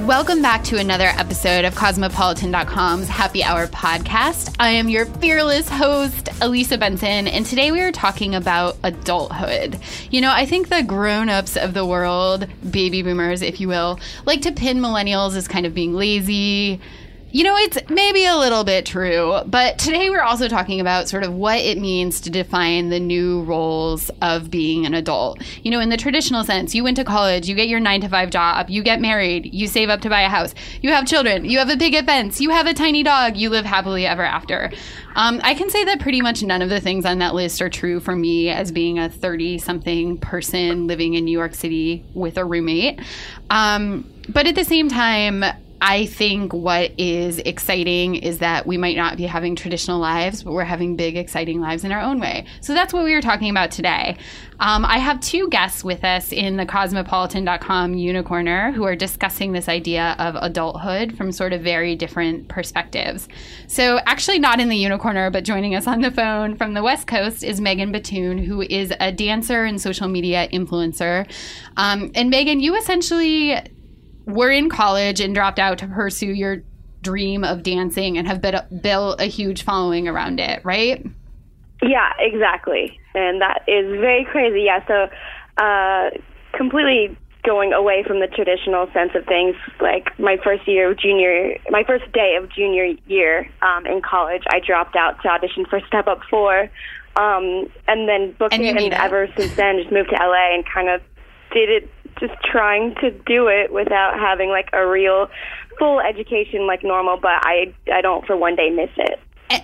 Welcome back to another episode of Cosmopolitan.com's Happy Hour podcast. I am your fearless host, Elisa Benson, and today we are talking about adulthood. You know, I think the grown ups of the world, baby boomers, if you will, like to pin millennials as kind of being lazy, you know, it's maybe a little bit true, but today we're also talking about sort of what it means to define the new roles of being an adult. You know, in the traditional sense, you went to college, you get your nine to five job, you get married, you save up to buy a house, you have children, you have a big fence, you have a tiny dog, you live happily ever after. Um, I can say that pretty much none of the things on that list are true for me as being a 30 something person living in New York City with a roommate. Um, but at the same time, I think what is exciting is that we might not be having traditional lives, but we're having big, exciting lives in our own way. So that's what we were talking about today. Um, I have two guests with us in the cosmopolitan.com unicorner who are discussing this idea of adulthood from sort of very different perspectives. So, actually, not in the unicorner, but joining us on the phone from the West Coast is Megan Batoon, who is a dancer and social media influencer. Um, and Megan, you essentially were in college and dropped out to pursue your dream of dancing and have built a huge following around it, right? Yeah, exactly. And that is very crazy. Yeah, so uh, completely going away from the traditional sense of things. Like my first year of junior, my first day of junior year um, in college, I dropped out to audition for Step Up Four, um, and then booked and it. And ever since then, just moved to LA and kind of did it just trying to do it without having like a real full education like normal, but I I don't for one day miss it.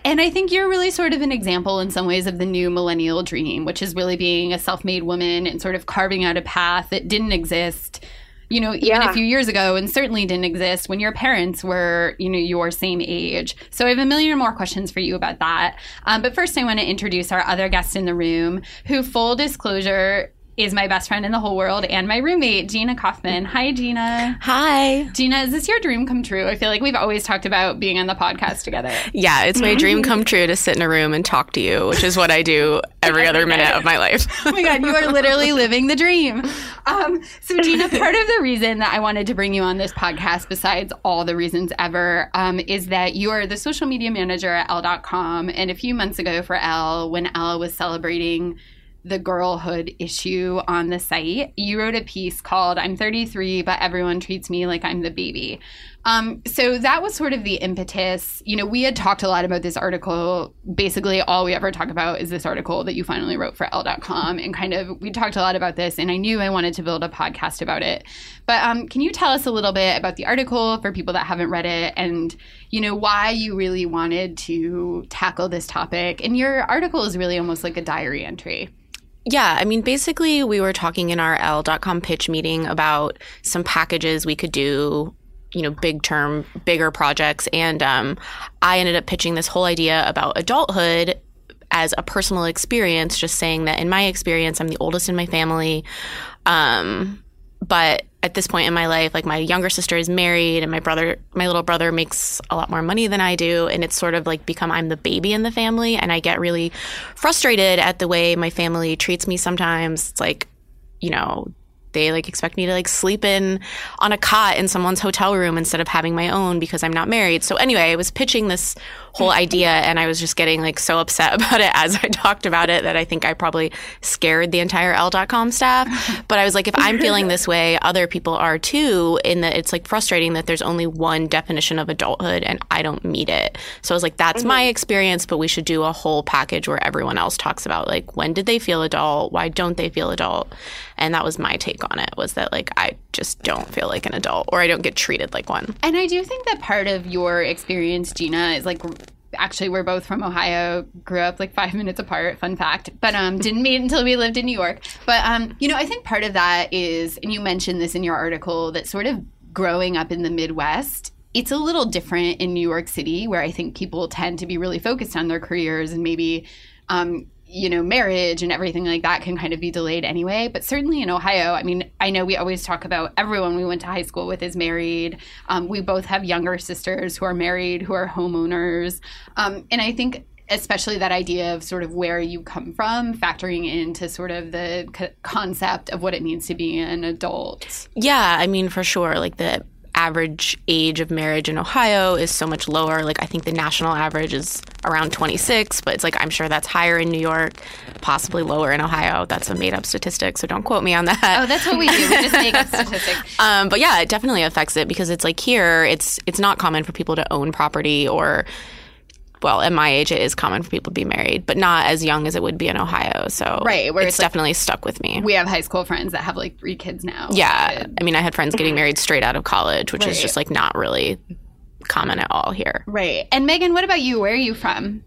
And I think you're really sort of an example in some ways of the new millennial dream, which is really being a self made woman and sort of carving out a path that didn't exist, you know, even Yeah. a few years ago and certainly didn't exist when your parents were, you know, your same age. So I have a million more questions for you about that. Um, but first, I want to introduce our other guest in the room who, full disclosure, is my best friend in the whole world and my roommate, Gina Kaufman. Hi, Gina. Hi. Gina, is this your dream come true? I feel like we've always talked about being on the podcast together. Yeah, it's my dream come true to sit in a room and talk to you, which is what I do every other minute of my life. oh my god, you are literally living the dream. Um, so, Gina, part of the reason that I wanted to bring you on this podcast, besides all the reasons ever, um, is that you are the social media manager at Elle.com. And a few months ago for Elle, when Elle was celebrating the girlhood issue on the site, you wrote a piece called I'm 33, but everyone treats me like I'm the baby. Um, so that was sort of the impetus. You know, we had talked a lot about this article. Basically, all we ever talk about is this article that you finally wrote for Elle.com. And kind of, we talked a lot about this, and I knew I wanted to build a podcast about it. But um, can you tell us a little bit about the article for people that haven't read it and, you know, why you really wanted to tackle this topic? And your article is really almost like a diary entry. Yeah, I mean, basically, we were talking in our Elle.com pitch meeting about some packages we could do, you know, big term, bigger projects. And um, I ended up pitching this whole idea about adulthood as a personal experience, just saying that in my experience, I'm the oldest in my family. Um, but at this point in my life, like my younger sister is married and my brother, my little brother makes a lot more money than I do. And it's sort of like become I'm the baby in the family. And I get really frustrated at the way my family treats me sometimes. It's like, you know, they like expect me to like sleep in on a cot in someone's hotel room instead of having my own because I'm not married. So anyway, I was pitching this whole idea and I was just getting like so upset about it as I talked about it that I think I probably scared the entire Elle.com staff. But I was like, if I'm feeling this way, other people are too, in that it's like frustrating that there's only one definition of adulthood and I don't meet it. So I was like, that's my mm-hmm. experience, but we should do a whole package where everyone else talks about like when did they feel adult? Why don't they feel adult? And that was my take on it was that like I just don't feel like an adult or I don't get treated like one. And I do think that part of your experience, Gina, is like actually we're both from Ohio, grew up like five minutes apart, fun fact, but um didn't meet until we lived in New York. But um, you know, I think part of that is, and you mentioned this in your article, that sort of growing up in the Midwest it's a little different in New York City, where I think people tend to be really focused on their careers and maybe um, you know, marriage and everything like that can kind of be delayed anyway. But certainly in Ohio, I mean, I know we always talk about everyone we went to high school with is married. Um, we both have younger sisters who are married, who are homeowners. Um, and I think especially that idea of sort of where you come from factoring into sort of the concept of what it means to be an adult Yeah, I mean, for sure. Like the average age of marriage in Ohio is so much lower. Like I think the national average is around 26, but it's like I'm sure that's higher in New York, possibly lower in Ohio. That's a made up statistic, so don't quote me on that. oh that's what we do we just make up statistics Um, but yeah, it definitely affects it because it's like here, it's it's not common for people to own property or, well, at my age, it is common for people to be married, but not as young as it would be in Ohio. So Right, where it's, it's like- definitely stuck with me. we have high school friends that have like three kids now yeah, I mean, I had friends getting married straight out of college, which is just like not really common at all here. right and megan what about you where are you from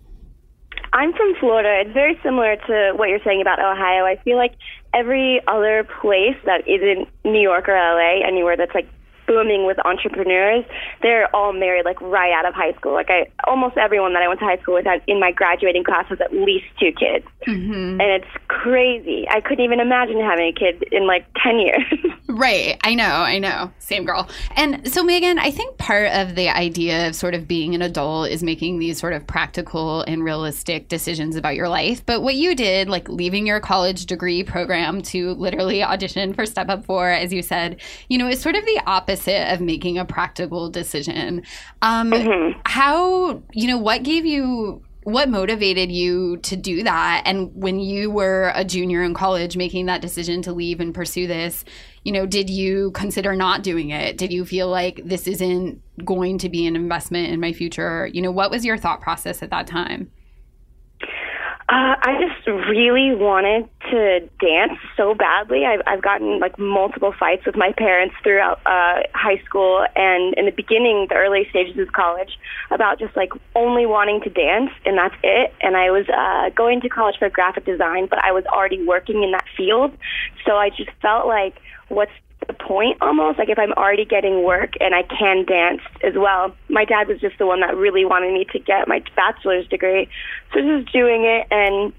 I'm from Florida. It's very similar to what you're saying about Ohio. I feel like every other place that isn't New York or LA, anywhere that's like booming with entrepreneurs, they're all married like right out of high school. Like I almost everyone that I went to high school with had, in my graduating class has at least two kids. Mm-hmm. And it's crazy. I couldn't even imagine having a kid in like 10 years. Right. I know. I know. Same girl. And so, Megan, I think part of the idea of sort of being an adult is making these sort of practical and realistic decisions about your life. But what you did, like leaving your college degree program to literally audition for Step Up 4, as you said, you know, is sort of the opposite of making a practical decision. Um, How, you know, what gave you what motivated you to do that? And when you were a junior in college making that decision to leave and pursue this you know did you consider not doing it? Did you feel like this isn't going to be an investment in my future? You know what was your thought process at that time Uh, I just really wanted to dance so badly. I've, I've gotten like multiple fights with my parents throughout uh, high school and in the beginning, the early stages of college, about just like only wanting to dance and that's it. And I was uh, going to college for graphic design, but I was already working in that field, so I just felt like, what's the point almost like if I'm already getting work and I can dance as well. My dad was just the one that really wanted me to get my bachelor's degree. So just doing it and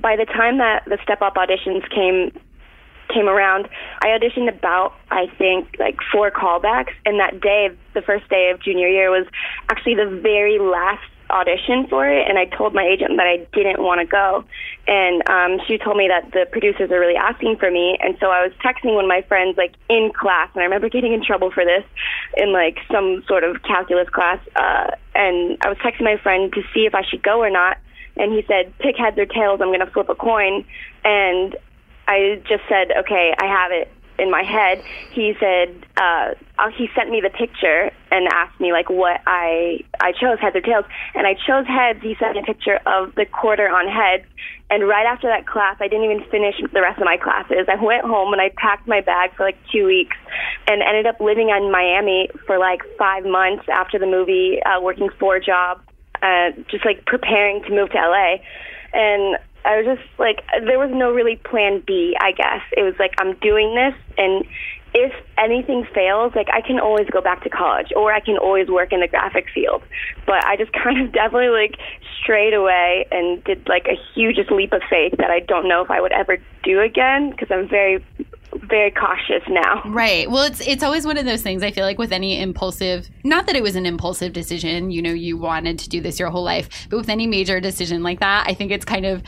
by the time that the step up auditions came came around, I auditioned about I think like four callbacks and that day the first day of junior year was actually the very last audition for it and I told my agent that I didn't want to go. And um she told me that the producers are really asking for me and so I was texting one of my friends like in class and I remember getting in trouble for this in like some sort of calculus class uh and I was texting my friend to see if I should go or not and he said pick heads or tails I'm going to flip a coin and I just said okay I have it in my head, he said uh, uh, he sent me the picture and asked me like what I I chose heads or tails, and I chose heads. He sent me a picture of the quarter on heads, and right after that class, I didn't even finish the rest of my classes. I went home and I packed my bag for like two weeks, and ended up living in Miami for like five months after the movie, uh, working four jobs, uh, just like preparing to move to LA, and I was just like, there was no really plan B, I guess. It was like, I'm doing this, and if anything fails, like, I can always go back to college, or I can always work in the graphic field. But I just kind of definitely, like, strayed away and did, like, a hugest leap of faith that I don't know if I would ever do again, because I'm very, very cautious now. Right. Well, it's it's always one of those things. I feel like with any impulsive, not that it was an impulsive decision. You know, you wanted to do this your whole life, but with any major decision like that, I think it's kind of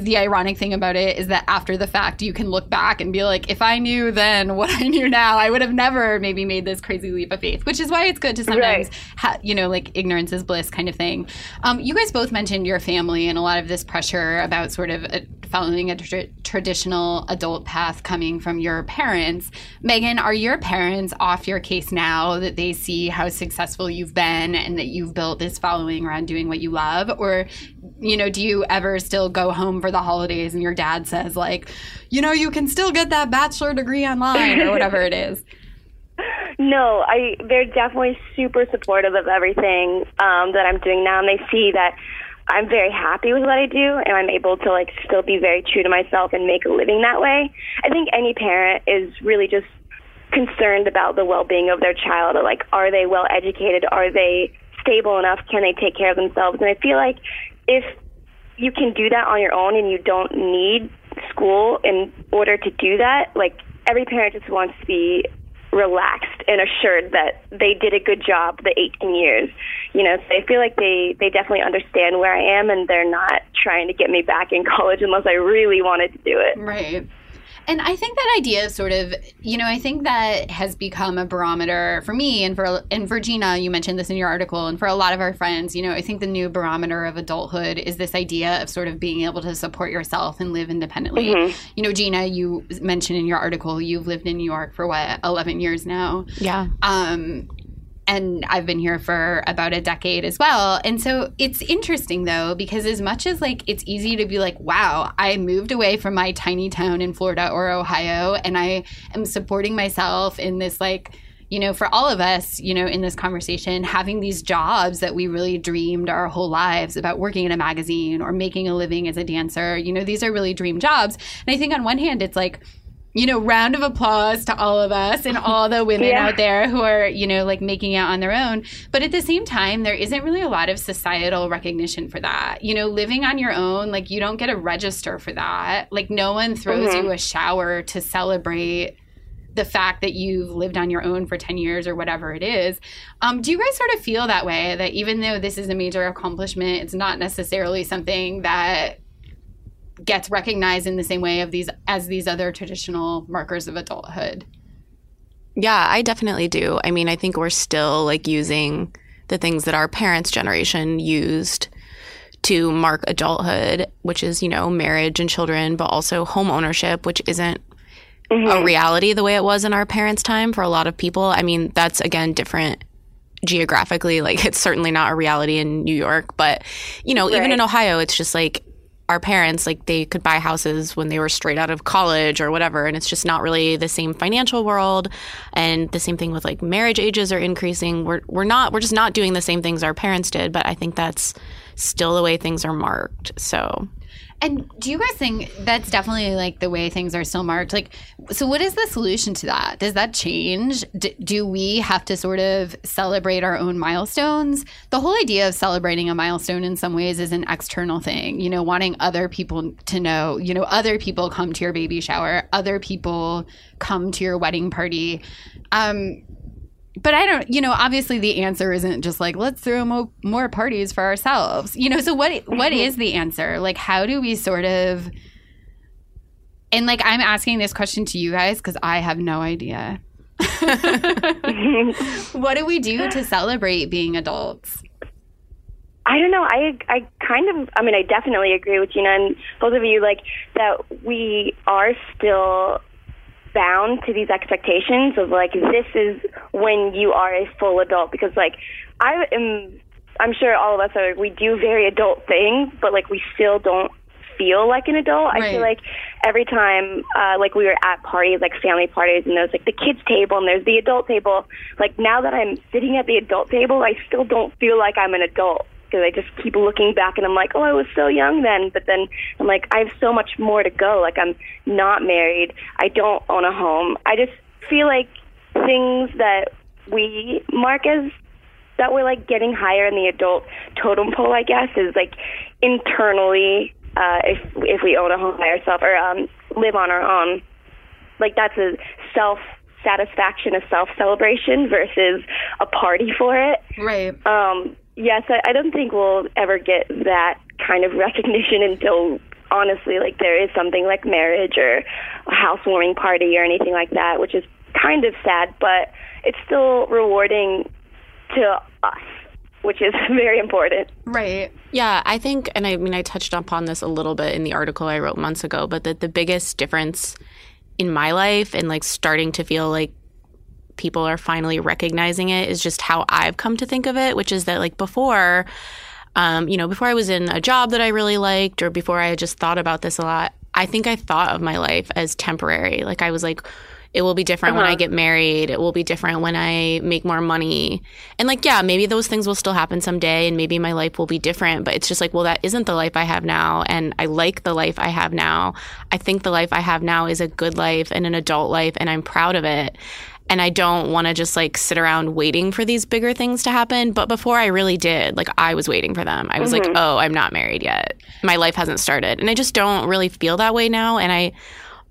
the ironic thing about it is that after the fact, you can look back and be like, if I knew then what I knew now, I would have never maybe made this crazy leap of faith. Which is why it's good to sometimes, Right. ha- you know, like ignorance is bliss kind of thing. Um, you guys both mentioned your family and a lot of this pressure about sort of uh following a tr- traditional adult path coming from your parents. Megan, are your parents off your case now that they see how successful you've been and that you've built this following around doing what you love? Or, you know, do you ever still go home for the holidays and your dad says, like, you know, you can still get that bachelor degree online or whatever it is? No, I they're definitely super supportive of everything um, that I'm doing now, and they see that I'm very happy with what I do, and I'm able to like still be very true to myself and make a living that way. I think any parent is really just concerned about the well-being of their child. Or like, are they well educated? Are they stable enough? Can they take care of themselves? And I feel like if you can do that on your own and you don't need school in order to do that, like every parent just wants to be relaxed and assured that they did a good job the 18 years. You know, so I feel like they they definitely understand where I am and they're not trying to get me back in college unless I really wanted to do it. Right. And I think that idea of sort of, you know, I think that has become a barometer for me and for and for Gina, you mentioned this in your article, and for a lot of our friends, you know, I think the new barometer of adulthood is this idea of sort of being able to support yourself and live independently. You know, Gina, you mentioned in your article you've lived in New York for what, 11 years now. Yeah. Um, and I've been here for about a decade as well. And so it's interesting though, because as much as like it's easy to be like, wow, I moved away from my tiny town in Florida or Ohio, and I am supporting myself in this like, you know, for all of us, you know, in this conversation, having these jobs that we really dreamed our whole lives about working in a magazine or making a living as a dancer, you know, these are really dream jobs. And I think on one hand, it's like, you know, round of applause to all of us and all the women Yeah. out there who are, you know, like making it on their own. But at the same time, there isn't really a lot of societal recognition for that. You know, living on your own, like you don't get a register for that. Like no one throws you a shower to celebrate the fact that you've lived on your own for 10 years or whatever it is. Um, do you guys sort of feel that way that even though this is a major accomplishment, it's not necessarily something that gets recognized in the same way of these as these other traditional markers of adulthood. Yeah, I definitely do. I mean, I think we're still like using the things that our parents' generation used to mark adulthood, which is, you know, marriage and children, but also home ownership, which isn't a mm-hmm. reality the way it was in our parents' time for a lot of people. I mean, that's again different geographically. Like, it's certainly not a reality in New York, but, you know, even in Ohio, it's just like our parents, like, they could buy houses when they were straight out of college or whatever. And it's just not really the same financial world. And the same thing with like marriage ages are increasing. We're, we're not, we're just not doing the same things our parents did, but I think that's still the way things are marked. So, And do you guys think that's definitely like the way things are still marked? Like, so what is the solution to that? Does that change? D- do we have to sort of celebrate our own milestones? The whole idea of celebrating a milestone in some ways is an external thing, you know, wanting other people to know, you know, other people come to your baby shower, other people come to your wedding party. Um, but I don't, you know, obviously the answer isn't just like let's throw mo- more parties for ourselves. You know, so what what mm-hmm. is the answer? Like how do we sort of And like I'm asking this question to you guys cuz I have no idea. what do we do to celebrate being adults? I don't know. I I kind of I mean I definitely agree with you and both of you like that we are still bound to these expectations of like this is when you are a full adult. Because like I am I'm sure all of us are we do very adult things but like we still don't feel like an adult. I feel like every time uh like we were at parties like family parties and there's like the kids table and there's the adult table like now that I'm sitting at the adult table I still don't feel like I'm an adult because I just keep looking back and I'm like, oh, I was so young then. But then I'm like, I have so much more to go. Like, I'm not married. I don't own a home. I just feel like things that we mark as that we're like getting higher in the adult totem pole, I guess, is like internally uh, if if we own a home by ourselves or um, live on our own. like that's a self satisfaction, a self celebration versus a party for it. Right. Um, yes, I, I don't think we'll ever get that kind of recognition until honestly, like there is something like marriage or a housewarming party or anything like that, which is kind of sad, but it's still rewarding to us, which is very important. Right. Yeah, I think, and I mean, I touched upon this a little bit in the article I wrote months ago, but that the biggest difference in my life and like starting to feel like people are finally recognizing it is just how I've come to think of it, which is that like before, um, you know, before I was in a job that I really liked or before I had just thought about this a lot, I think I thought of my life as temporary. Like I was like, it will be different when I get married. It will be different when I make more money. And like, yeah, maybe those things will still happen someday and maybe my life will be different. But it's just like, well, that isn't the life I have now. And I like the life I have now. I think the life I have now is a good life and an adult life and I'm proud of it. And I don't want to just like sit around waiting for these bigger things to happen. But before I really did, like I was waiting for them. I was like, mm-hmm. oh, I'm not married yet. My life hasn't started. And I just don't really feel that way now. And I,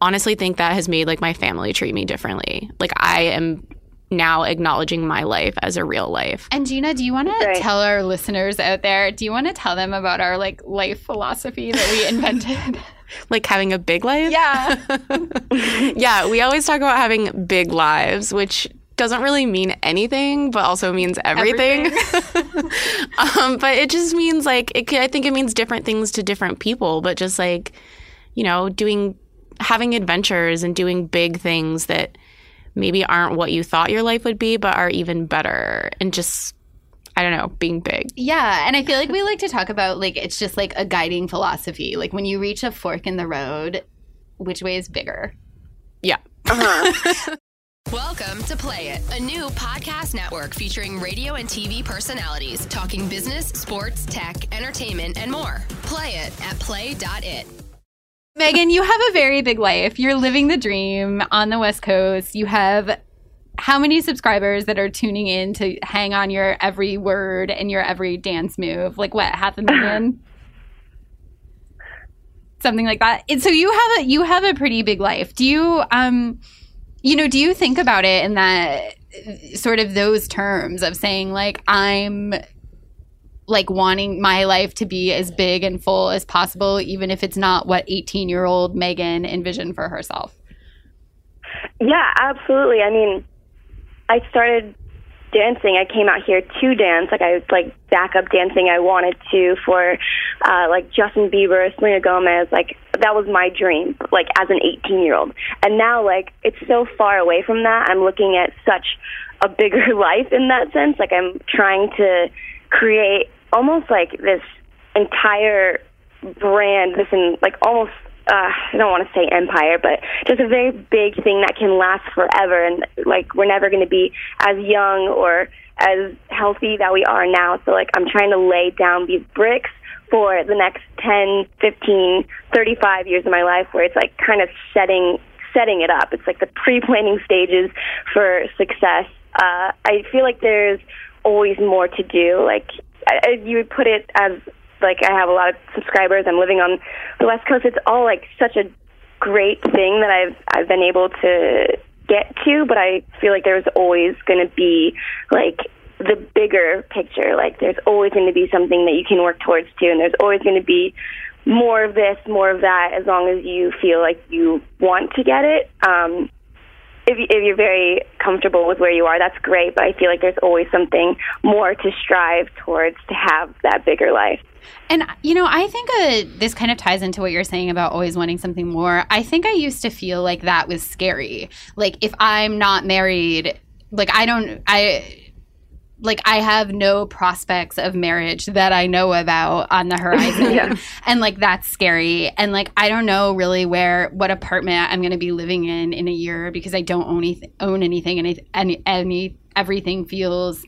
honestly think that has made like my family treat me differently. Like I am now acknowledging my life as a real life. And Gina, do you want to Right. tell our listeners out there, do you want to tell them about our like life philosophy that we invented? Like having a big life. yeah. Yeah, we always talk about having big lives, which doesn't really mean anything, but also means everything. um, but it just means like it, I think it means different things to different people. But just like you know, doing having adventures and doing big things that maybe aren't what you thought your life would be, but are even better, and just I don't know, being big. Yeah, and I feel like we like to talk about like it's just like a guiding philosophy. Like when you reach a fork in the road, which way is bigger? Yeah. Uh-huh. Welcome to Play It, a new podcast network featuring radio and TV personalities talking business, sports, tech, entertainment, and more. Play it at play.it. Megan, you have a very big life. You're living the dream on the West Coast. You have how many subscribers that are tuning in to hang on your every word and your every dance move? Like what, half a million? Something like that. And so you have a you have a pretty big life. Do you um you know, do you think about it in that sort of those terms of saying like I'm like wanting my life to be as big and full as possible, even if it's not what 18 year old Megan envisioned for herself. Yeah, absolutely. I mean, I started dancing. I came out here to dance. Like I was like backup dancing. I wanted to for uh, like Justin Bieber, Selena Gomez. Like that was my dream. Like as an 18 year old. And now like it's so far away from that. I'm looking at such a bigger life in that sense. Like I'm trying to create almost like this entire brand. This in like almost uh, I don't want to say empire, but just a very big thing that can last forever. And like, we're never going to be as young or as healthy that we are now. So like, I'm trying to lay down these bricks for the next 10, 15, 35 years of my life where it's like kind of setting, setting it up. It's like the pre-planning stages for success. Uh, I feel like there's always more to do. Like, I, you would put it as like I have a lot of subscribers. I'm living on the West Coast. It's all like such a great thing that I've I've been able to get to, but I feel like there's always going to be like the bigger picture. Like there's always going to be something that you can work towards too, and there's always going to be more of this, more of that, as long as you feel like you want to get it. Um, if, you, if you're very comfortable with where you are, that's great. But I feel like there's always something more to strive towards to have that bigger life. And you know, I think uh, this kind of ties into what you're saying about always wanting something more. I think I used to feel like that was scary. Like if I'm not married, like I don't I like I have no prospects of marriage that I know about on the horizon. Yeah. And like that's scary. And like I don't know really where what apartment I'm going to be living in in a year because I don't own anything, own anything and any, any everything feels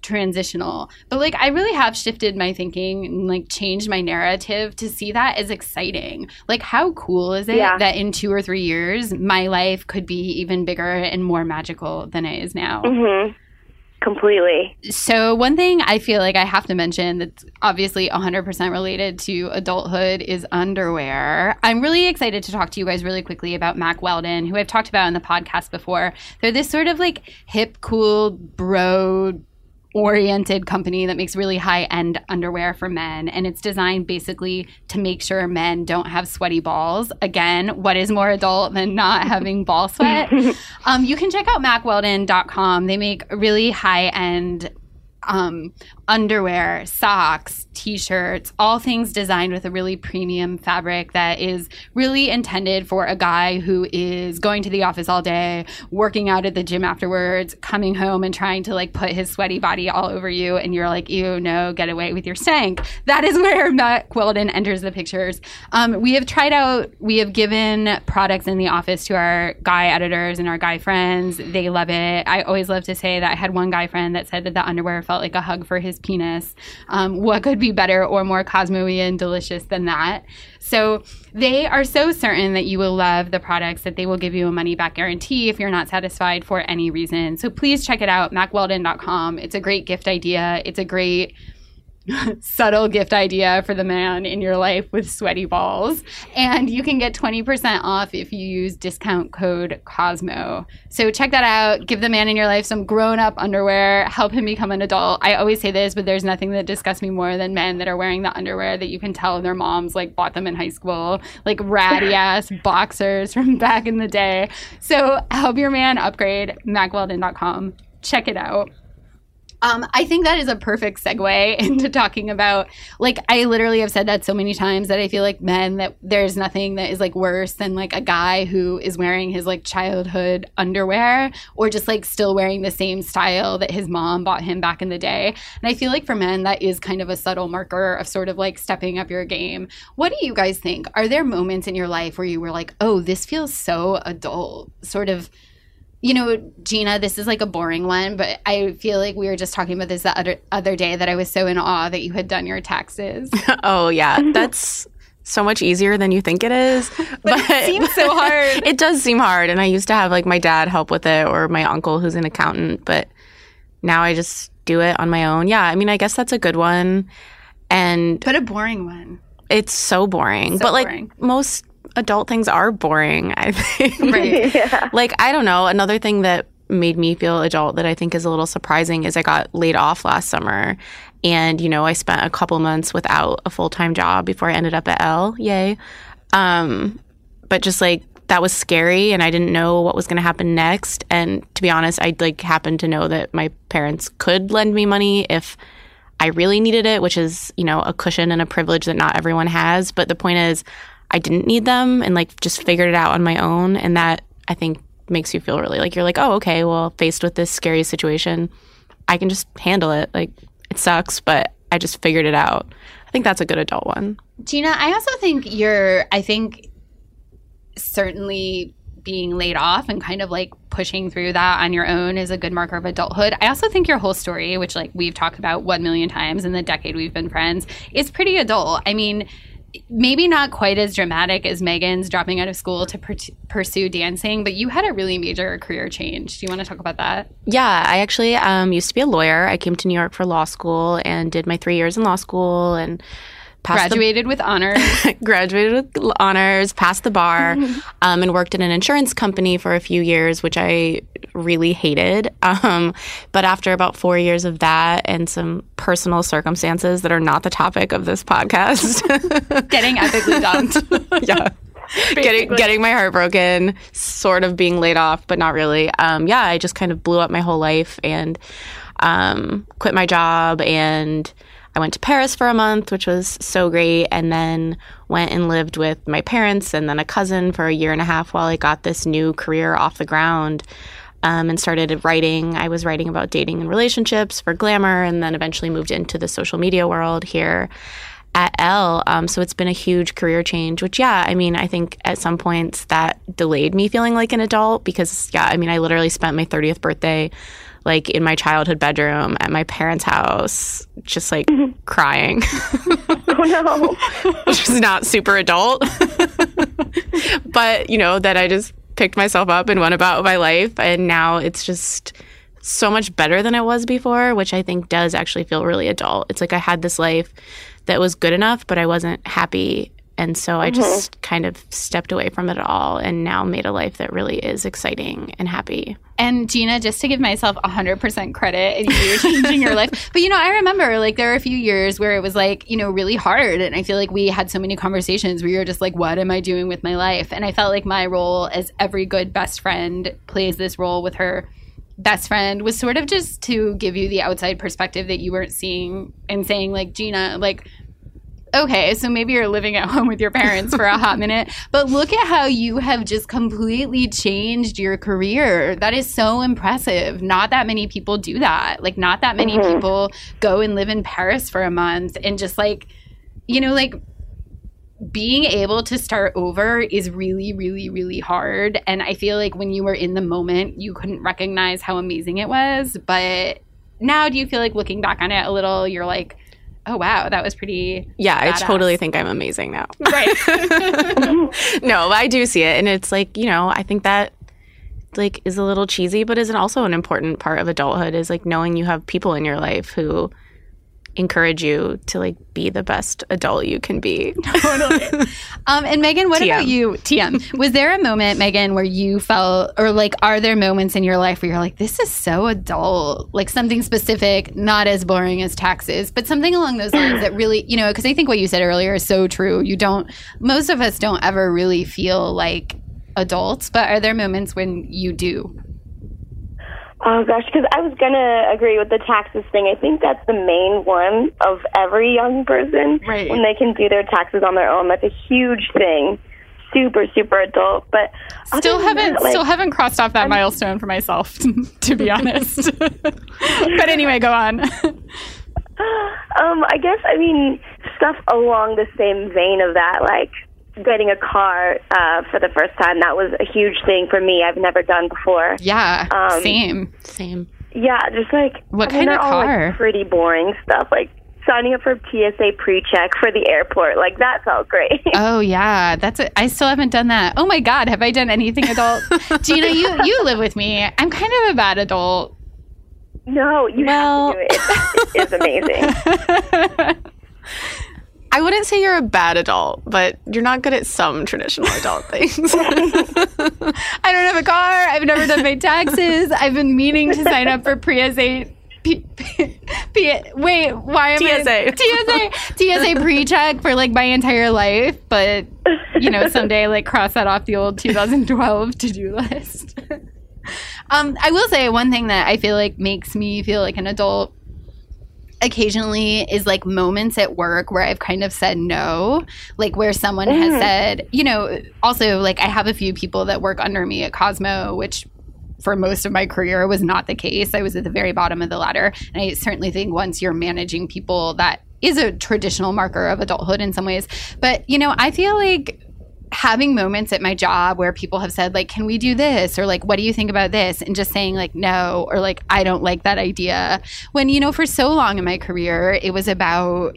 transitional. But like I really have shifted my thinking and like changed my narrative to see that as exciting. Like how cool is it Yeah. that in 2 or 3 years my life could be even bigger and more magical than it is now? hmm completely. So, one thing I feel like I have to mention that's obviously 100% related to adulthood is underwear. I'm really excited to talk to you guys really quickly about Mack Weldon, who I've talked about in the podcast before. They're this sort of like hip, cool, bro oriented company that makes really high end underwear for men. And it's designed basically to make sure men don't have sweaty balls. Again, what is more adult than not having ball sweat? um, you can check out mackweldon.com. They make really high end um, underwear, socks, t shirts, all things designed with a really premium fabric that is really intended for a guy who is going to the office all day, working out at the gym afterwards, coming home and trying to like put his sweaty body all over you. And you're like, ew, no, get away with your stank. That is where Mack Weldon enters the pictures. Um, we have tried out, we have given products in the office to our guy editors and our guy friends. They love it. I always love to say that I had one guy friend that said that the underwear felt like a hug for his penis. Um, what could be better or more cosmoy and delicious than that? So they are so certain that you will love the products that they will give you a money back guarantee if you're not satisfied for any reason. So please check it out, mackweldon.com. It's a great gift idea. It's a great subtle gift idea for the man in your life with sweaty balls. And you can get 20% off if you use discount code Cosmo. So check that out. Give the man in your life some grown up underwear. Help him become an adult. I always say this, but there's nothing that disgusts me more than men that are wearing the underwear that you can tell their moms like bought them in high school, like ratty ass boxers from back in the day. So help your man upgrade, mackweldon.com. Check it out. Um, I think that is a perfect segue into talking about like I literally have said that so many times that I feel like men that there's nothing that is like worse than like a guy who is wearing his like childhood underwear or just like still wearing the same style that his mom bought him back in the day. And I feel like for men that is kind of a subtle marker of sort of like stepping up your game. What do you guys think? Are there moments in your life where you were like, "Oh, this feels so adult." Sort of you know, Gina, this is like a boring one, but I feel like we were just talking about this the other other day that I was so in awe that you had done your taxes. oh yeah, that's so much easier than you think it is. but, but it seems so hard. it does seem hard, and I used to have like my dad help with it or my uncle who's an accountant, but now I just do it on my own. Yeah, I mean, I guess that's a good one. And but a boring one. It's so boring. So but like boring. most adult things are boring, I think. right. yeah. Like, I don't know. Another thing that made me feel adult that I think is a little surprising is I got laid off last summer. And, you know, I spent a couple months without a full time job before I ended up at Elle. Yay. Um, but just like, that was scary and I didn't know what was going to happen next. And to be honest, I like happened to know that my parents could lend me money if I really needed it, which is, you know, a cushion and a privilege that not everyone has. But the point is, I didn't need them and like just figured it out on my own. And that I think makes you feel really like you're like, oh, okay, well, faced with this scary situation, I can just handle it. Like it sucks, but I just figured it out. I think that's a good adult one. Gina, I also think you're, I think certainly being laid off and kind of like pushing through that on your own is a good marker of adulthood. I also think your whole story, which like we've talked about 1 million times in the decade we've been friends, is pretty adult. I mean, maybe not quite as dramatic as Megan's dropping out of school to per- pursue dancing, but you had a really major career change. Do you want to talk about that? Yeah, I actually um, used to be a lawyer. I came to New York for law school and did my three years in law school and graduated the, with honors. graduated with honors, passed the bar, um, and worked in an insurance company for a few years, which I really hated. Um, but after about four years of that and some personal circumstances that are not the topic of this podcast, getting ethically dumped. yeah. getting getting my heart broken, sort of being laid off, but not really. Um, yeah, I just kind of blew up my whole life and um, quit my job and I went to Paris for a month, which was so great, and then went and lived with my parents and then a cousin for a year and a half while I got this new career off the ground. Um, and started writing. I was writing about dating and relationships for Glamour, and then eventually moved into the social media world here at Elle. Um, so it's been a huge career change, which, yeah, I mean, I think at some points that delayed me feeling like an adult because, yeah, I mean, I literally spent my 30th birthday like in my childhood bedroom at my parents' house, just like mm-hmm. crying. oh no. Which is not super adult. but, you know, that I just picked myself up and went about my life. And now it's just so much better than it was before, which I think does actually feel really adult. It's like I had this life that was good enough, but I wasn't happy. And so I mm-hmm. just kind of stepped away from it all and now made a life that really is exciting and happy. And Gina, just to give myself 100% credit and you're changing your life. But, you know, I remember like there were a few years where it was like, you know, really hard. And I feel like we had so many conversations where you're just like, what am I doing with my life? And I felt like my role as every good best friend plays this role with her best friend was sort of just to give you the outside perspective that you weren't seeing and saying, like, Gina, like, okay, so maybe you're living at home with your parents for a hot minute, but look at how you have just completely changed your career. That is so impressive. Not that many people do that. Like, not that many mm-hmm. people go and live in Paris for a month and just like, you know, like being able to start over is really, really, really hard. And I feel like when you were in the moment, you couldn't recognize how amazing it was. But now, do you feel like looking back on it a little, you're like, oh wow, that was pretty. Yeah, badass. I totally think I'm amazing now. Right. no, I do see it, and it's like you know, I think that like is a little cheesy, but is also an important part of adulthood. Is like knowing you have people in your life who encourage you to like be the best adult you can be. totally. Um, and Megan, what TM. about you? TM. Was there a moment, Megan, where you felt, or like, are there moments in your life where you're like, this is so adult? Like something specific, not as boring as taxes, but something along those lines that really, you know, because I think what you said earlier is so true. You don't, most of us don't ever really feel like adults, but are there moments when you do? Oh gosh, because I was gonna agree with the taxes thing. I think that's the main one of every young person right. when they can do their taxes on their own. That's a huge thing. Super, super adult, but still haven't that, like, still haven't crossed off that I'm, milestone for myself, to be honest. but anyway, go on. um, I guess I mean stuff along the same vein of that, like getting a car uh, for the first time. That was a huge thing for me. I've never done before. Yeah, um, same, same. Yeah, just like what I mean, kind of car? All, like, pretty boring stuff, like signing up for TSA pre-check for the airport. Like that felt great. oh yeah, that's it. I still haven't done that. Oh my god, have I done anything adult? Gina, you you live with me. I'm kind of a bad adult. No, you well, have to do it. It's, it's amazing. I wouldn't say you're a bad adult, but you're not good at some traditional adult things. I don't have a car. I've never done my taxes. I've been meaning to sign up for PSA. P, P, P, wait, why am TSA. I TSA TSA pre-check for like my entire life, but you know someday like cross that off the old 2012 to-do list. um, I will say one thing that I feel like makes me feel like an adult occasionally is like moments at work where I've kind of said no, like where someone mm. has said, you know, also like I have a few people that work under me at Cosmo, which for most of my career was not the case. I was at the very bottom of the ladder. And I certainly think once you're managing people, that is a traditional marker of adulthood in some ways. But, you know, I feel like having moments at my job where people have said like can we do this? or like what do you think about this? and just saying like no or like i don't like that idea. When you know for so long in my career it was about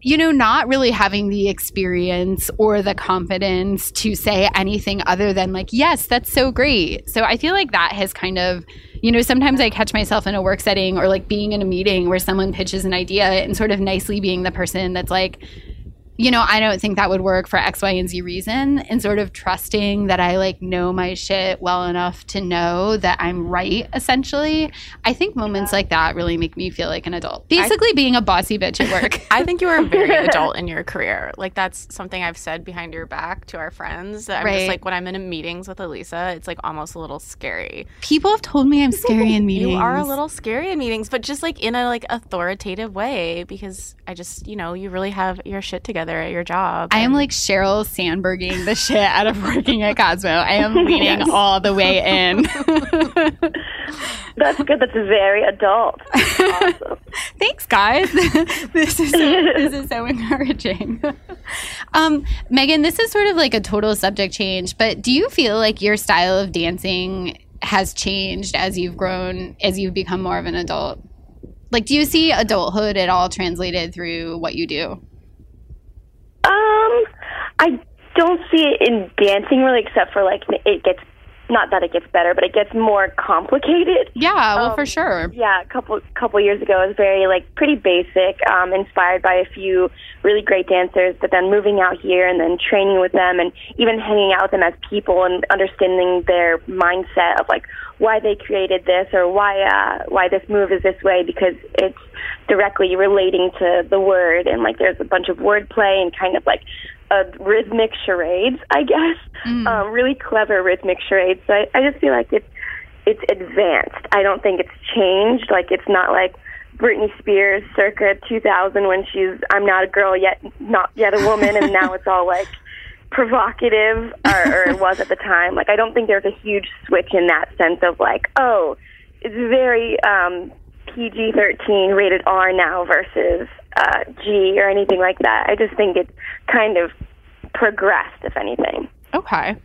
you know not really having the experience or the confidence to say anything other than like yes that's so great. So i feel like that has kind of you know sometimes i catch myself in a work setting or like being in a meeting where someone pitches an idea and sort of nicely being the person that's like you know, I don't think that would work for X, Y, and Z reason. And sort of trusting that I like know my shit well enough to know that I'm right, essentially. I think moments like that really make me feel like an adult. Basically, I, being a bossy bitch at work. I think you are very adult in your career. Like, that's something I've said behind your back to our friends. I'm right. just like, when I'm in meetings with Elisa, it's like almost a little scary. People have told me I'm scary in meetings. You are a little scary in meetings, but just like in a like authoritative way because I just, you know, you really have your shit together together at your job. I am like Sheryl Sandberging the shit out of working at Cosmo. I am leaning yes. all the way in. That's good. That's very adult. Awesome. Thanks, guys. this is so, this is so encouraging. Um, Megan, this is sort of like a total subject change, but do you feel like your style of dancing has changed as you've grown, as you've become more of an adult? Like, do you see adulthood at all translated through what you do? Um, I don't see it in dancing really, except for like it gets not that it gets better, but it gets more complicated. Yeah, well, Um, for sure. Yeah, a couple couple years ago, it was very like pretty basic, um, inspired by a few really great dancers. But then moving out here and then training with them, and even hanging out with them as people and understanding their mindset of like why they created this or why uh, why this move is this way because it's directly relating to the word and like there's a bunch of wordplay and kind of like a rhythmic charades, I guess. Um, really clever rhythmic charades. So I, I just feel like it's it's advanced. I don't think it's changed. Like it's not like Britney Spears circa 2000 when she's I'm not a girl yet, not yet a woman, and now it's all like provocative, or, or it was at the time. Like I don't think there's a huge switch in that sense of like, oh, it's very um, PG-13 rated R now versus uh, G or anything like that. I just think it's kind of progressed, if anything. Okay.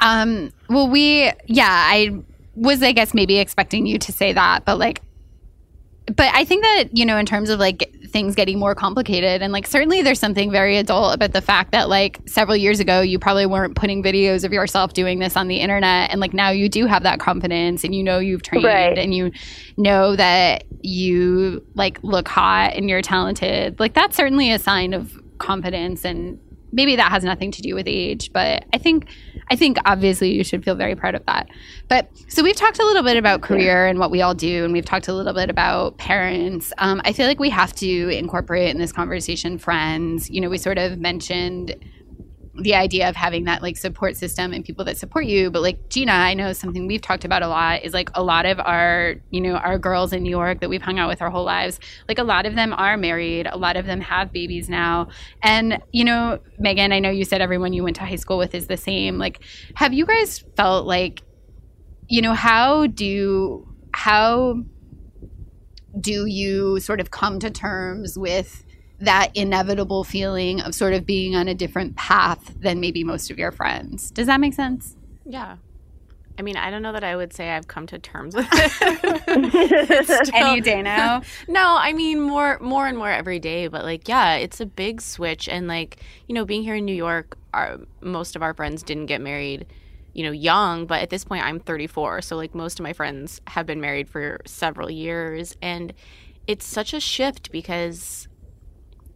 Um, well, we, yeah, I was, I guess, maybe expecting you to say that, but like, but I think that, you know, in terms of like things getting more complicated, and like certainly there's something very adult about the fact that like several years ago, you probably weren't putting videos of yourself doing this on the internet. And like now you do have that confidence and you know you've trained Right. and you know that you like look hot and you're talented. Like that's certainly a sign of confidence and maybe that has nothing to do with age, but I think I think obviously you should feel very proud of that. But so we've talked a little bit about career and what we all do, and we've talked a little bit about parents. Um, I feel like we have to incorporate in this conversation friends. You know, we sort of mentioned the idea of having that like support system and people that support you. But like gina i know something we've talked about a lot is like a lot of our you know our girls in new york that we've hung out with our whole lives like a lot of them are married. A lot of them have babies now. And you know megan i know you said everyone you went to high school with is the same. Like have you guys felt like you know how do how do you sort of come to terms with that inevitable feeling of sort of being on a different path than maybe most of your friends. Does that make sense? Yeah. I mean, I don't know that I would say I've come to terms with it. Any day now? no, I mean more more and more every day, but like yeah, it's a big switch and like, you know, being here in New York, our most of our friends didn't get married, you know, young, but at this point I'm 34, so like most of my friends have been married for several years and it's such a shift because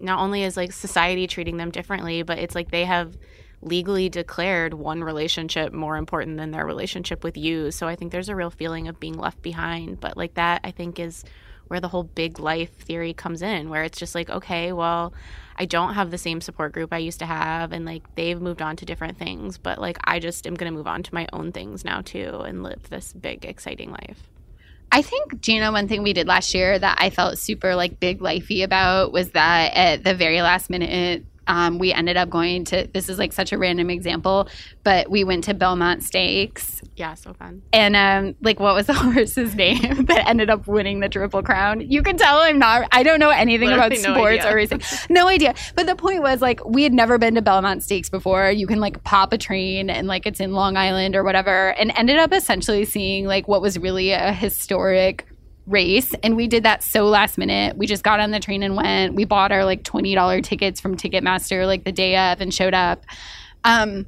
not only is like society treating them differently, but it's like they have legally declared one relationship more important than their relationship with you. So I think there's a real feeling of being left behind. But like that, I think is where the whole big life theory comes in, where it's just like, okay, well, I don't have the same support group I used to have, and like they've moved on to different things, but like I just am going to move on to my own things now too and live this big, exciting life. I think Gina, one thing we did last year that I felt super like big lifey about was that at the very last minute, um, we ended up going to. This is like such a random example, but we went to Belmont Stakes, Yeah, so fun. and um, like what was the horse's name that ended up winning the Triple Crown? You can tell I'm not. I don't know anything about Literally no sports idea. or racing. No idea. But the point was like we had never been to Belmont Stakes before. You can like pop a train and like it's in Long Island or whatever, and ended up essentially seeing like what was really a historic race and we did that so last minute. We just got on the train and went. We bought our like $20 tickets from ticketmaster like the day of and showed up. Um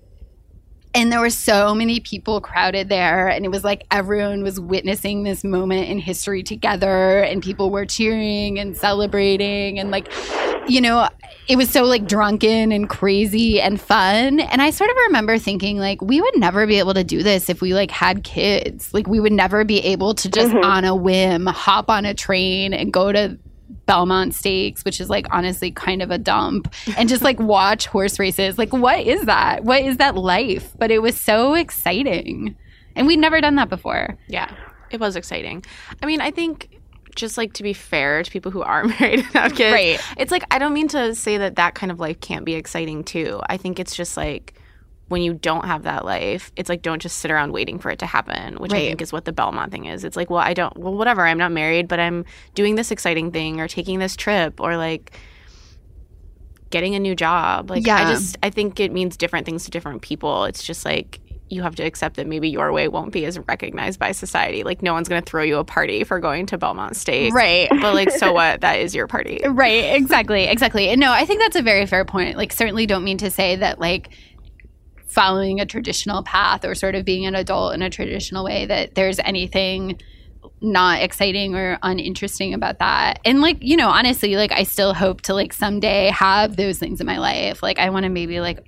and there were so many people crowded there and it was like everyone was witnessing this moment in history together and people were cheering and celebrating and like you know it was so like drunken and crazy and fun. And i sort of remember thinking like we would never be able to do this if we like had kids. Like we would never be able to just mm-hmm. on a whim hop on a train and go to Belmont Stakes, which is like honestly kind of a dump, and just like watch horse races. Like, what is that? What is that life? But it was so exciting. And we'd never done that before. Yeah, it was exciting. I mean, I think just like to be fair to people who are married and have kids, Right. It's like I don't mean to say that that kind of life can't be exciting too. I think it's just like when you don't have that life, it's like don't just sit around waiting for it to happen, which I think is what the Belmont thing is. It's like, well, I don't, well, whatever. I'm not married, but I'm doing this exciting thing or taking this trip or like getting a new job. Like, I just, I think it means different things to different people. It's just like, you have to accept that maybe your way won't be as recognized by society. Like, no one's going to throw you a party for going to Belmont Stakes. Right. But, like, so what? That is your party. Right, exactly, exactly. And no, I think that's a very fair point. Like, certainly don't mean to say that, like, following a traditional path or sort of being an adult in a traditional way that there's anything not exciting or uninteresting about that. And like, you know, honestly, like I still hope to like someday have those things in my life. Like I want to maybe like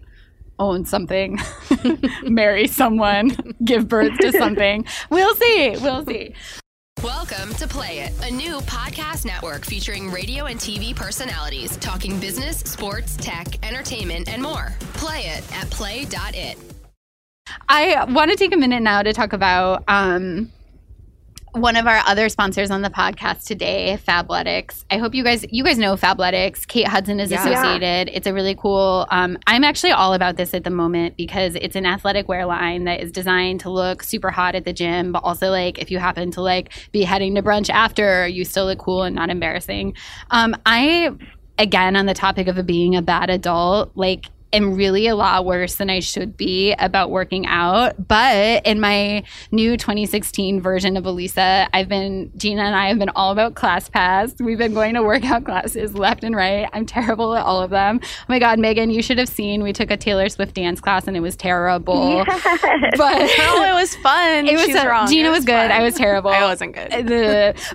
own something, marry someone, give birth to something. We'll see. We'll see. Welcome to Play It, a new podcast network featuring radio and TV personalities talking business, sports, tech, entertainment, and more. Play it at play.it. I want to take a minute now to talk about um, one of our other sponsors on the podcast today, Fabletics. I hope you guys you guys know Fabletics. Kate Hudson is Yeah. associated. It's a really cool. Um, I'm actually all about this at the moment because it's an athletic wear line that is designed to look super hot at the gym, but also like if you happen to like be heading to brunch after, you still look cool and not embarrassing. Um, I again on the topic of being a bad adult, like am really a lot worse than I should be about working out. But in my new 2016 version of Elisa, I've been, Gina and I have been all about class ClassPass. We've been going to workout classes left and right. I'm terrible at all of them. Oh my God, Megan, you should have seen. We took a Taylor Swift dance class and it was terrible. But Oh, it was fun. it was She's wrong. Gina It was, good. fun. I was terrible. I wasn't good.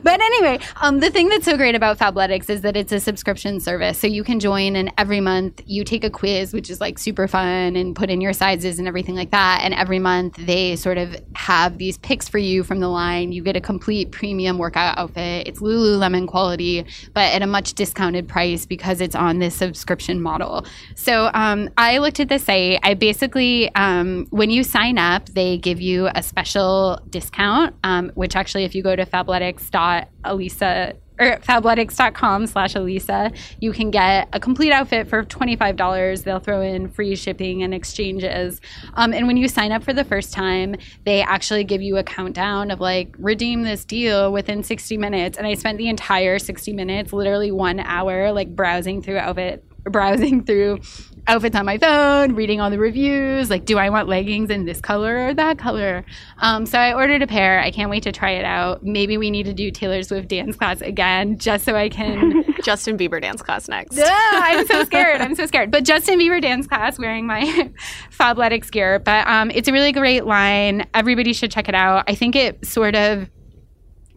But anyway, um, the thing that's so great about Fabletics is that it's a subscription service. So you can join, and every month you take a quiz, which is like super fun, and put in your sizes and everything like that. And every month they sort of have these picks for you from the line. You get a complete premium workout outfit. It's Lululemon quality, but at a much discounted price because it's on this subscription model. So um, I looked at the site. I basically, um, when you sign up, they give you a special discount, um, which actually, if you go to fabletics.elisa or fabletics.com slash Elisa, you can get a complete outfit for $25. They'll throw in free shipping and exchanges. Um, and when you sign up for the first time, they actually give you a countdown of like, redeem this deal within 60 minutes. And I spent the entire 60 minutes, literally one hour, like browsing through outfit, browsing through outfits on my phone, reading all the reviews. Like, do I want leggings in this color or that color? Um, so I ordered a pair. I can't wait to try it out. Maybe we need to do Taylor Swift dance class again, just so I can. Justin Bieber dance class next. yeah, I'm so scared. I'm so scared. But Justin Bieber dance class wearing my Fabletics gear. But um, it's a really great line. Everybody should check it out. I think it sort of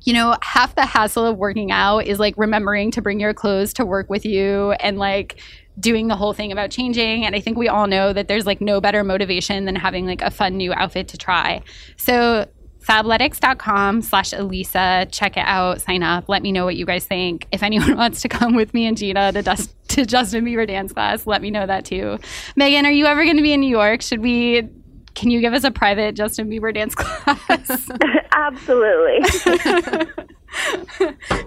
you know, half the hassle of working out is like remembering to bring your clothes to work with you and like doing the whole thing about changing. And I think we all know that there's like no better motivation than having like a fun new outfit to try. So fabletics.com slash Elisa. Check it out. Sign up. Let me know what you guys think. If anyone wants to come with me and Gina to, dust, to Justin Bieber dance class, let me know that too. Megan, are you ever going to be in New York? Should we, can you give us a private Justin Bieber dance class? Absolutely.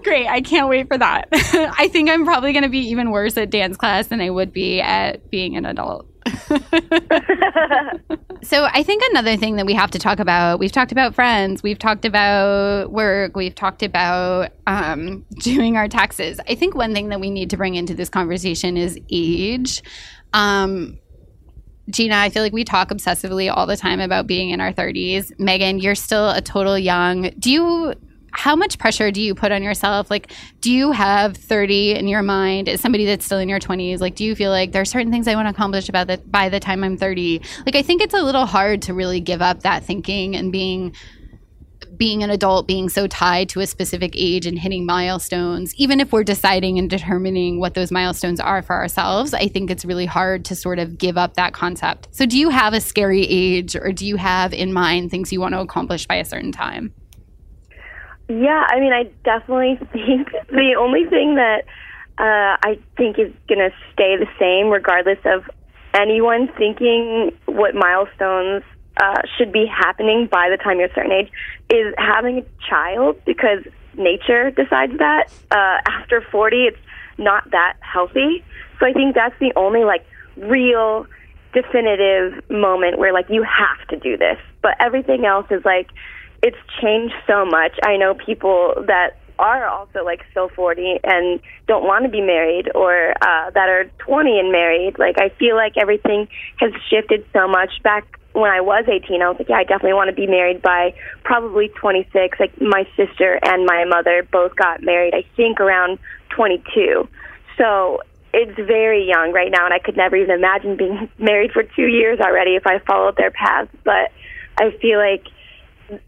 Great. I can't wait for that. I think I'm probably going to be even worse at dance class than I would be at being an adult. so I think another thing that we have to talk about, we've talked about friends, we've talked about work, we've talked about um, doing our taxes. I think one thing that we need to bring into this conversation is age. Um, Gina, I feel like we talk obsessively all the time about being in our 30s. Megan, you're still a total young. Do you how much pressure do you put on yourself? Like, do you have 30 in your mind as somebody that's still in your 20s? Like, do you feel like there are certain things I want to accomplish about that by the time I'm 30? Like, I think it's a little hard to really give up that thinking and being being an adult being so tied to a specific age and hitting milestones even if we're deciding and determining what those milestones are for ourselves i think it's really hard to sort of give up that concept. So do you have a scary age or do you have in mind things you want to accomplish by a certain time? Yeah, I mean, I definitely think the only thing that uh, I think is going to stay the same, regardless of anyone thinking what milestones uh, should be happening by the time you're a certain age, is having a child because nature decides that. Uh, after 40, it's not that healthy. So I think that's the only like real definitive moment where like you have to do this. But everything else is like it's changed so much. I know people that are also like still 40 and don't want to be married or uh that are 20 and married. Like I feel like everything has shifted so much back when I was 18, I was like, yeah, I definitely want to be married by probably 26. Like my sister and my mother both got married, I think around 22. So it's very young right now, and I could never even imagine being married for two years already if I followed their paths. But I feel like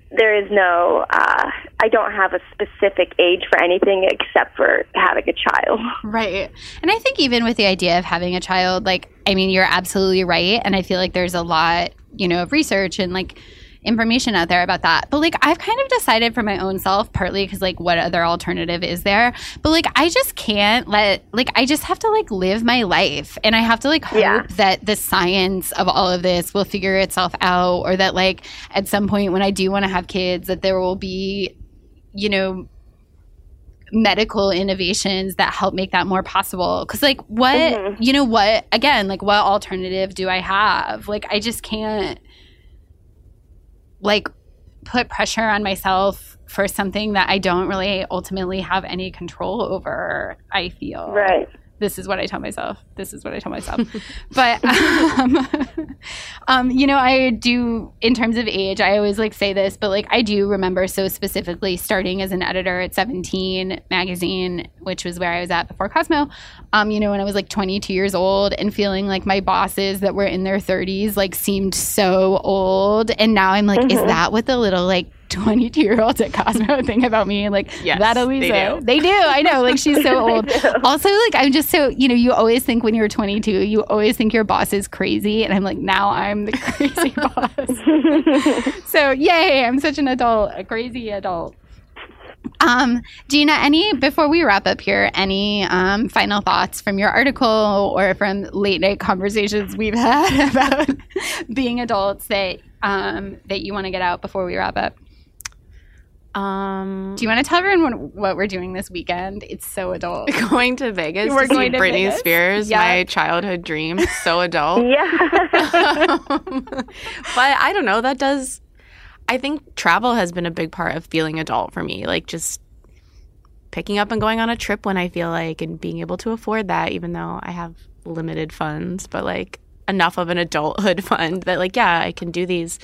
there is no uh I don't have a specific age for anything except for having a child. Right. And I think even with the idea of having a child, like I mean, you're absolutely right. And I feel like there's a lot, you know, of research and like information out there about that. But like I've kind of decided for my own self, partly because like what other alternative is there? But like I just can't let like I just have to like live my life and I have to like hope Yeah. that the science of all of this will figure itself out or that like at some point when I do want to have kids that there will be you know medical innovations that help make that more possible. Because like what mm-hmm. you know what again like what alternative do i have? Like i just can't like put pressure on myself for something that i don't really ultimately have any control over i feel. Right. This is what I tell myself. This is what I tell myself. but um, um, you know, I do in terms of age. I always like say this, but like I do remember so specifically starting as an editor at Seventeen magazine, which was where I was at before Cosmo. Um, you know, when I was like 22 years old and feeling like my bosses that were in their 30s like seemed so old, and now I'm like, is that what the little like 22 year olds at Cosmo think about me? Like Yes, that they do. they do. I know. Like she's so old. Also, like I'm just so you know. You always think when you're 22, you always think your boss is crazy, and I'm like now I'm the crazy boss. so yay! I'm such an adult, a crazy adult. Um, Gina, any before we wrap up here, any um, final thoughts from your article or from late night conversations we've had about being adults that um, that you want to get out before we wrap up? Um, Do you want to tell everyone what we're doing this weekend? It's so adult. going to Vegas We're to see going to Britney Vegas? Spears, Yeah. my childhood dream. So adult. Yeah. but I don't know. That does. I think travel has been a big part of feeling adult for me. Like just picking up and going on a trip when I feel like, and being able to afford that, even though I have limited funds, but like enough of an adulthood fund that, like, yeah, I can do these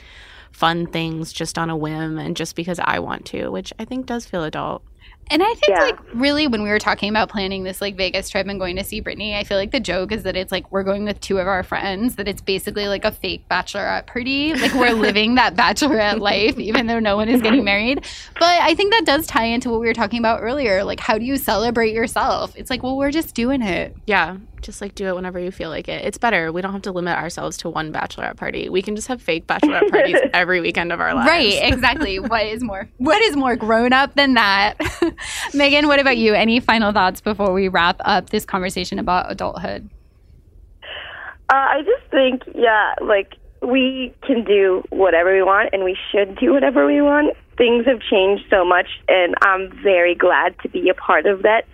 fun things just on a whim and just because I want to, which I think does feel adult. And I think Yeah. like really when we were talking about planning this like Vegas trip and going to see Britney, I feel like the joke is that it's like we're going with two of our friends, that it's basically like a fake bachelorette party. Like we're living that bachelorette life, even though no one is getting married. But I think that does tie into what we were talking about earlier. Like how do you celebrate yourself? It's like, well, we're just doing it. Yeah, just like do it whenever you feel like it. It's better. We don't have to limit ourselves to one bachelorette party. We can just have fake bachelorette parties every weekend of our lives. Right, exactly. what is more what is more grown up than that? Megan, what about you? Any final thoughts before we wrap up this conversation about adulthood? Uh, I just think, yeah, like we can do whatever we want, and we should do whatever we want. Things have changed so much, and I'm very glad to be a part of that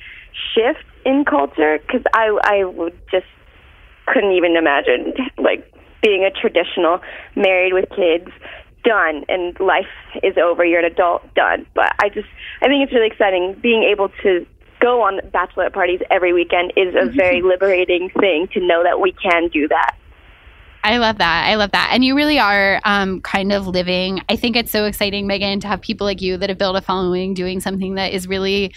shift in culture because I I would just couldn't even imagine like being a traditional married with kids done and life is over you're an adult done but i just i think it's really exciting being able to go on bachelorette parties every weekend is a very liberating thing to know that we can do that I love that. I love that. And you really are um, kind of living. I think it's so exciting, Megan, to have people like you that have built a following doing something that is really,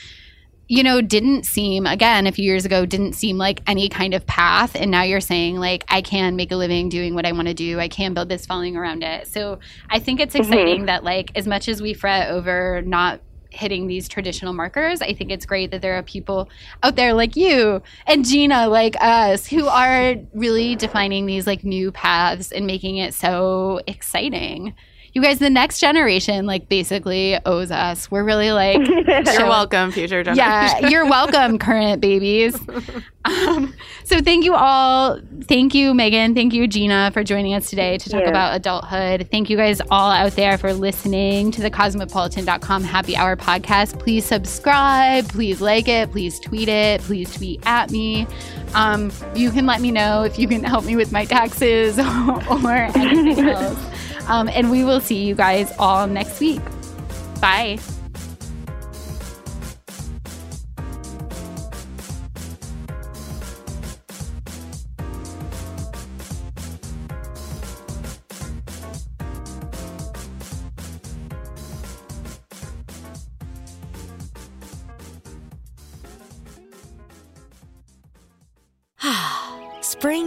you know, didn't seem, again, a few years ago, didn't seem like any kind of path. And now you're saying, like, I can make a living doing what I want to do. I can build this following around it. So I think it's mm-hmm. exciting that, like, as much as we fret over not hitting these traditional markers. I think it's great that there are people out there like you and Gina like us who are really defining these like new paths and making it so exciting. You guys, the next generation like basically owes us. We're really like You're showing- welcome, future generation. yeah, you're welcome, current babies. Um, so thank you all. Thank you, Megan. Thank you, Gina, for joining us today to talk Yeah. about adulthood. Thank you guys all out there for listening to the cosmopolitan.com happy hour podcast. Please subscribe. Please like it. Please tweet it. Please tweet at me. Um, you can let me know if you can help me with my taxes or anything else. Um, and we will see you guys all next week. Bye.